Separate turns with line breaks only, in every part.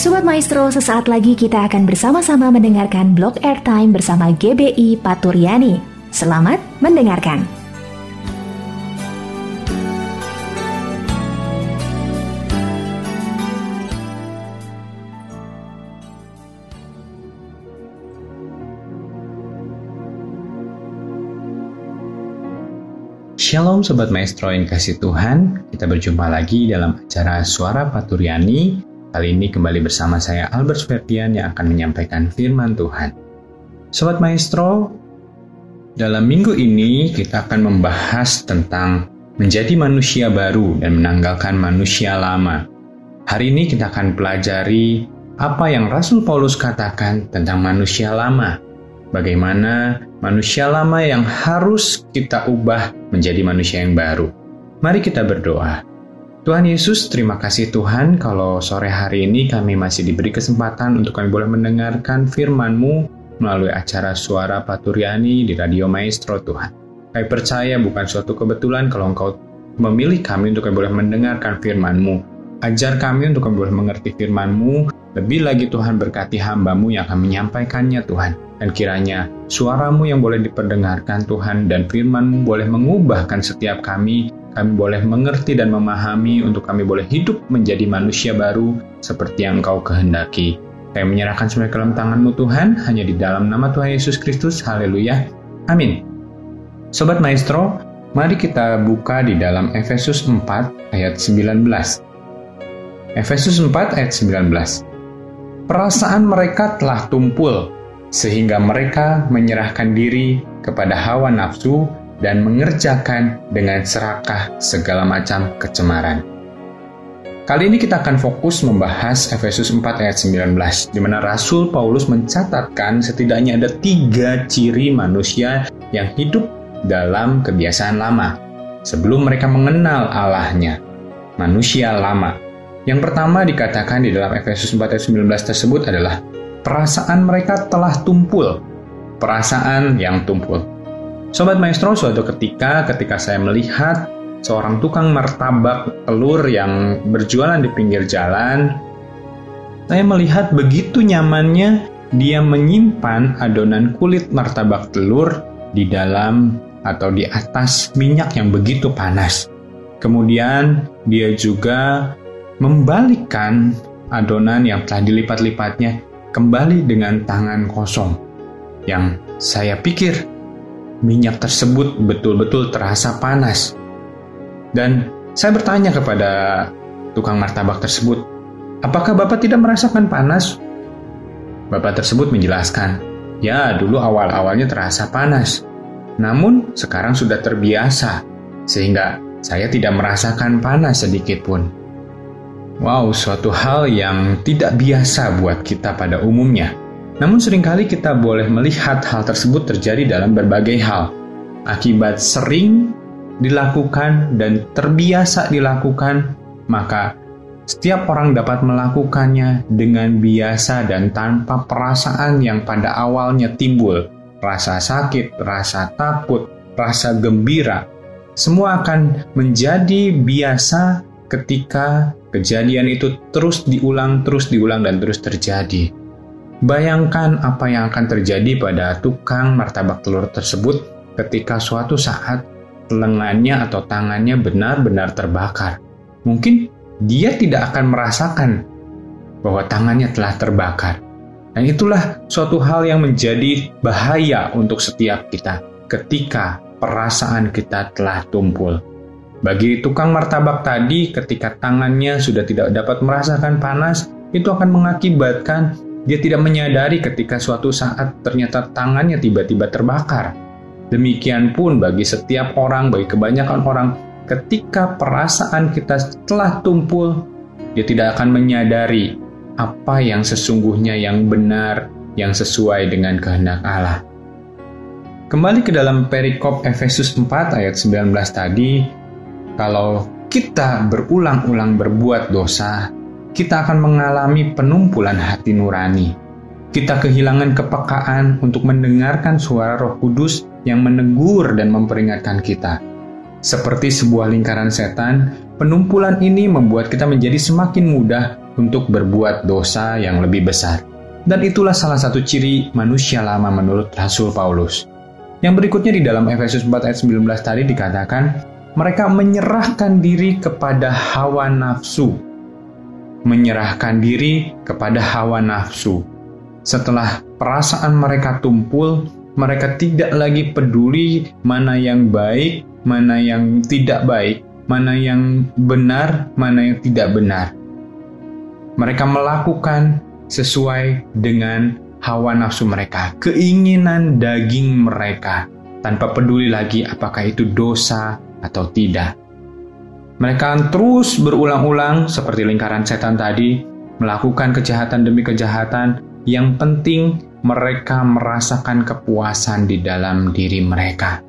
Sobat Maestro, sesaat lagi kita akan bersama-sama mendengarkan blog airtime bersama GBI Paturyani. Selamat mendengarkan.
Shalom Sobat Maestro yang kasih Tuhan, kita berjumpa lagi dalam acara Suara Paturyani Kali ini kembali bersama saya Albert Ferdian yang akan menyampaikan firman Tuhan. Sobat Maestro, dalam minggu ini kita akan membahas tentang menjadi manusia baru dan menanggalkan manusia lama. Hari ini kita akan pelajari apa yang Rasul Paulus katakan tentang manusia lama. Bagaimana manusia lama yang harus kita ubah menjadi manusia yang baru. Mari kita berdoa. Tuhan Yesus, terima kasih Tuhan kalau sore hari ini kami masih diberi kesempatan untuk kami boleh mendengarkan firman-Mu melalui acara Suara Paturyani di Radio Maestro Tuhan. Kami percaya bukan suatu kebetulan kalau Engkau memilih kami untuk kami boleh mendengarkan firman-Mu. Ajar kami untuk kami boleh mengerti firman-Mu, lebih lagi Tuhan berkati hamba-Mu yang akan menyampaikannya Tuhan. Dan kiranya suaramu yang boleh diperdengarkan Tuhan dan firman boleh mengubahkan setiap kami kami boleh mengerti dan memahami untuk kami boleh hidup menjadi manusia baru seperti yang Engkau kehendaki. Kami menyerahkan semua ke dalam tanganmu Tuhan, hanya di dalam nama Tuhan Yesus Kristus. Haleluya. Amin. Sobat Maestro, mari kita buka di dalam Efesus 4 ayat 19. Efesus 4 ayat 19. Perasaan mereka telah tumpul, sehingga mereka menyerahkan diri kepada hawa nafsu dan mengerjakan dengan serakah segala macam kecemaran. Kali ini kita akan fokus membahas Efesus 4 ayat 19, di mana Rasul Paulus mencatatkan setidaknya ada tiga ciri manusia yang hidup dalam kebiasaan lama, sebelum mereka mengenal Allahnya, manusia lama. Yang pertama dikatakan di dalam Efesus 4 ayat 19 tersebut adalah perasaan mereka telah tumpul, perasaan yang tumpul. Sobat Maestro, suatu ketika ketika saya melihat seorang tukang martabak telur yang berjualan di pinggir jalan, saya melihat begitu nyamannya dia menyimpan adonan kulit martabak telur di dalam atau di atas minyak yang begitu panas. Kemudian dia juga membalikkan adonan yang telah dilipat-lipatnya kembali dengan tangan kosong. Yang saya pikir minyak tersebut betul-betul terasa panas. Dan saya bertanya kepada tukang martabak tersebut, apakah Bapak tidak merasakan panas? Bapak tersebut menjelaskan, ya dulu awal-awalnya terasa panas, namun sekarang sudah terbiasa, sehingga saya tidak merasakan panas sedikit pun. Wow, suatu hal yang tidak biasa buat kita pada umumnya. Namun sering kali kita boleh melihat hal tersebut terjadi dalam berbagai hal. Akibat sering dilakukan dan terbiasa dilakukan, maka setiap orang dapat melakukannya dengan biasa dan tanpa perasaan yang pada awalnya timbul. Rasa sakit, rasa takut, rasa gembira, semua akan menjadi biasa ketika kejadian itu terus diulang, terus diulang, dan terus terjadi. Bayangkan apa yang akan terjadi pada tukang martabak telur tersebut ketika suatu saat lengannya atau tangannya benar-benar terbakar. Mungkin dia tidak akan merasakan bahwa tangannya telah terbakar. Dan itulah suatu hal yang menjadi bahaya untuk setiap kita ketika perasaan kita telah tumpul. Bagi tukang martabak tadi, ketika tangannya sudah tidak dapat merasakan panas, itu akan mengakibatkan dia tidak menyadari ketika suatu saat ternyata tangannya tiba-tiba terbakar. Demikian pun bagi setiap orang, bagi kebanyakan orang, ketika perasaan kita telah tumpul, dia tidak akan menyadari apa yang sesungguhnya yang benar, yang sesuai dengan kehendak Allah. Kembali ke dalam perikop Efesus 4 ayat 19 tadi, kalau kita berulang-ulang berbuat dosa, kita akan mengalami penumpulan hati nurani. Kita kehilangan kepekaan untuk mendengarkan suara Roh Kudus yang menegur dan memperingatkan kita. Seperti sebuah lingkaran setan, penumpulan ini membuat kita menjadi semakin mudah untuk berbuat dosa yang lebih besar. Dan itulah salah satu ciri manusia lama menurut Rasul Paulus. Yang berikutnya di dalam Efesus 4 ayat 19 tadi dikatakan, mereka menyerahkan diri kepada hawa nafsu. Menyerahkan diri kepada hawa nafsu. Setelah perasaan mereka tumpul, mereka tidak lagi peduli mana yang baik, mana yang tidak baik, mana yang benar, mana yang tidak benar. Mereka melakukan sesuai dengan hawa nafsu mereka, keinginan daging mereka, tanpa peduli lagi apakah itu dosa atau tidak. Mereka terus berulang-ulang seperti lingkaran setan tadi, melakukan kejahatan demi kejahatan. Yang penting mereka merasakan kepuasan di dalam diri mereka.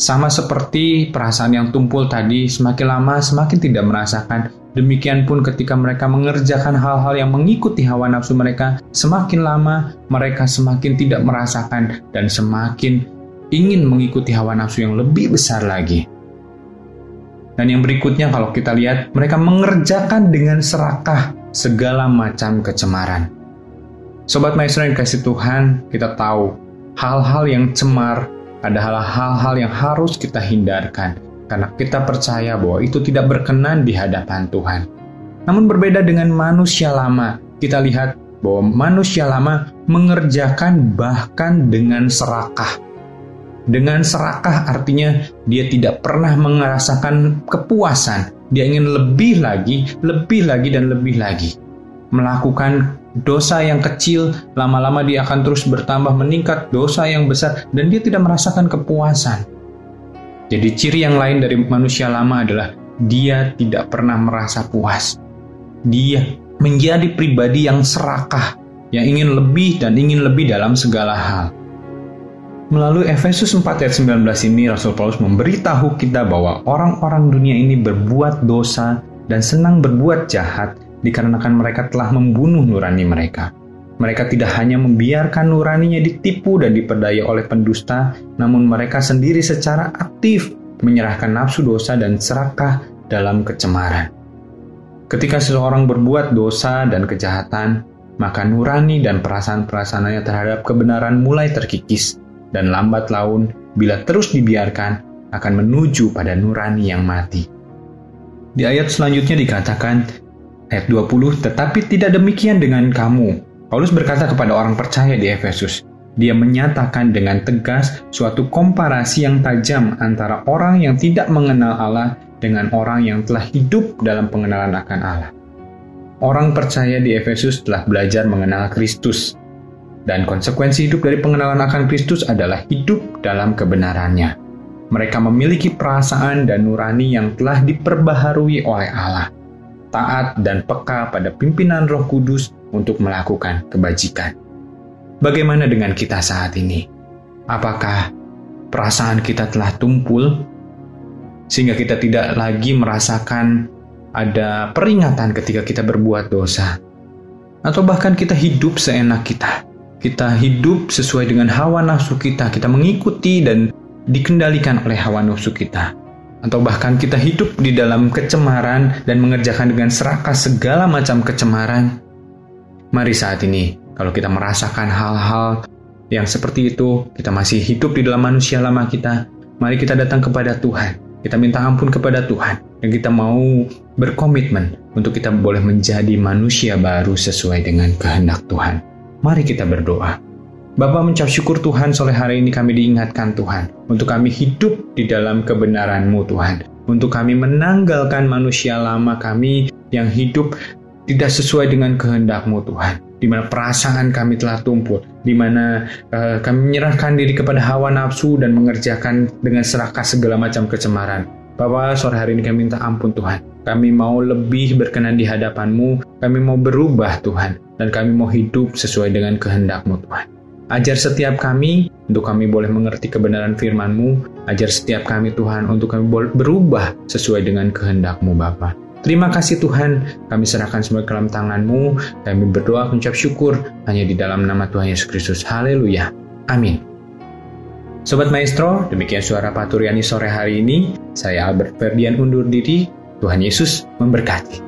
Sama seperti perasaan yang tumpul tadi, semakin lama semakin tidak merasakan Demikian pun ketika mereka mengerjakan hal-hal yang mengikuti hawa nafsu mereka, semakin lama mereka semakin tidak merasakan dan semakin ingin mengikuti hawa nafsu yang lebih besar lagi. Dan yang berikutnya kalau kita lihat, mereka mengerjakan dengan serakah segala macam kecemaran. Sobat Maestro yang kasih Tuhan, kita tahu hal-hal yang cemar adalah hal-hal yang harus kita hindarkan karena kita percaya bahwa itu tidak berkenan di hadapan Tuhan. Namun berbeda dengan manusia lama, kita lihat bahwa manusia lama mengerjakan bahkan dengan serakah. Dengan serakah artinya dia tidak pernah merasakan kepuasan. Dia ingin lebih lagi, lebih lagi, dan lebih lagi. Melakukan dosa yang kecil, lama-lama dia akan terus bertambah meningkat, dosa yang besar, dan dia tidak merasakan kepuasan. Jadi ciri yang lain dari manusia lama adalah dia tidak pernah merasa puas. Dia menjadi pribadi yang serakah, yang ingin lebih dan ingin lebih dalam segala hal. Melalui Efesus 4 ayat 19 ini Rasul Paulus memberitahu kita bahwa orang-orang dunia ini berbuat dosa dan senang berbuat jahat dikarenakan mereka telah membunuh nurani mereka. Mereka tidak hanya membiarkan nuraninya ditipu dan diperdaya oleh pendusta, namun mereka sendiri secara aktif menyerahkan nafsu dosa dan serakah dalam kecemaran. Ketika seseorang berbuat dosa dan kejahatan, maka nurani dan perasaan-perasaannya terhadap kebenaran mulai terkikis, dan lambat laun, bila terus dibiarkan, akan menuju pada nurani yang mati. Di ayat selanjutnya dikatakan, ayat 20, tetapi tidak demikian dengan kamu, Paulus berkata kepada orang percaya di Efesus, dia menyatakan dengan tegas suatu komparasi yang tajam antara orang yang tidak mengenal Allah dengan orang yang telah hidup dalam pengenalan akan Allah. Orang percaya di Efesus telah belajar mengenal Kristus, dan konsekuensi hidup dari pengenalan akan Kristus adalah hidup dalam kebenarannya. Mereka memiliki perasaan dan nurani yang telah diperbaharui oleh Allah, taat dan peka pada pimpinan Roh Kudus untuk melakukan kebajikan. Bagaimana dengan kita saat ini? Apakah perasaan kita telah tumpul sehingga kita tidak lagi merasakan ada peringatan ketika kita berbuat dosa? Atau bahkan kita hidup seenak kita. Kita hidup sesuai dengan hawa nafsu kita, kita mengikuti dan dikendalikan oleh hawa nafsu kita atau bahkan kita hidup di dalam kecemaran dan mengerjakan dengan serakah segala macam kecemaran, Mari saat ini, kalau kita merasakan hal-hal yang seperti itu, kita masih hidup di dalam manusia lama kita, mari kita datang kepada Tuhan. Kita minta ampun kepada Tuhan, dan kita mau berkomitmen untuk kita boleh menjadi manusia baru sesuai dengan kehendak Tuhan. Mari kita berdoa. Bapak mencap syukur Tuhan sore hari ini kami diingatkan Tuhan untuk kami hidup di dalam kebenaran-Mu Tuhan. Untuk kami menanggalkan manusia lama kami yang hidup tidak sesuai dengan kehendakmu Tuhan di mana perasaan kami telah tumpul, di mana uh, kami menyerahkan diri kepada hawa nafsu dan mengerjakan dengan serakah segala macam kecemaran. Bapak, sore hari ini kami minta ampun Tuhan. Kami mau lebih berkenan di hadapan-Mu, kami mau berubah Tuhan, dan kami mau hidup sesuai dengan kehendak-Mu Tuhan. Ajar setiap kami untuk kami boleh mengerti kebenaran firman-Mu, ajar setiap kami Tuhan untuk kami boleh berubah sesuai dengan kehendak-Mu Bapak. Terima kasih Tuhan, kami serahkan semua ke dalam tangan-Mu. Kami berdoa mengucap syukur hanya di dalam nama Tuhan Yesus Kristus. Haleluya. Amin. Sobat Maestro, demikian suara Paturiani sore hari ini. Saya Albert Ferdian undur diri. Tuhan Yesus memberkati.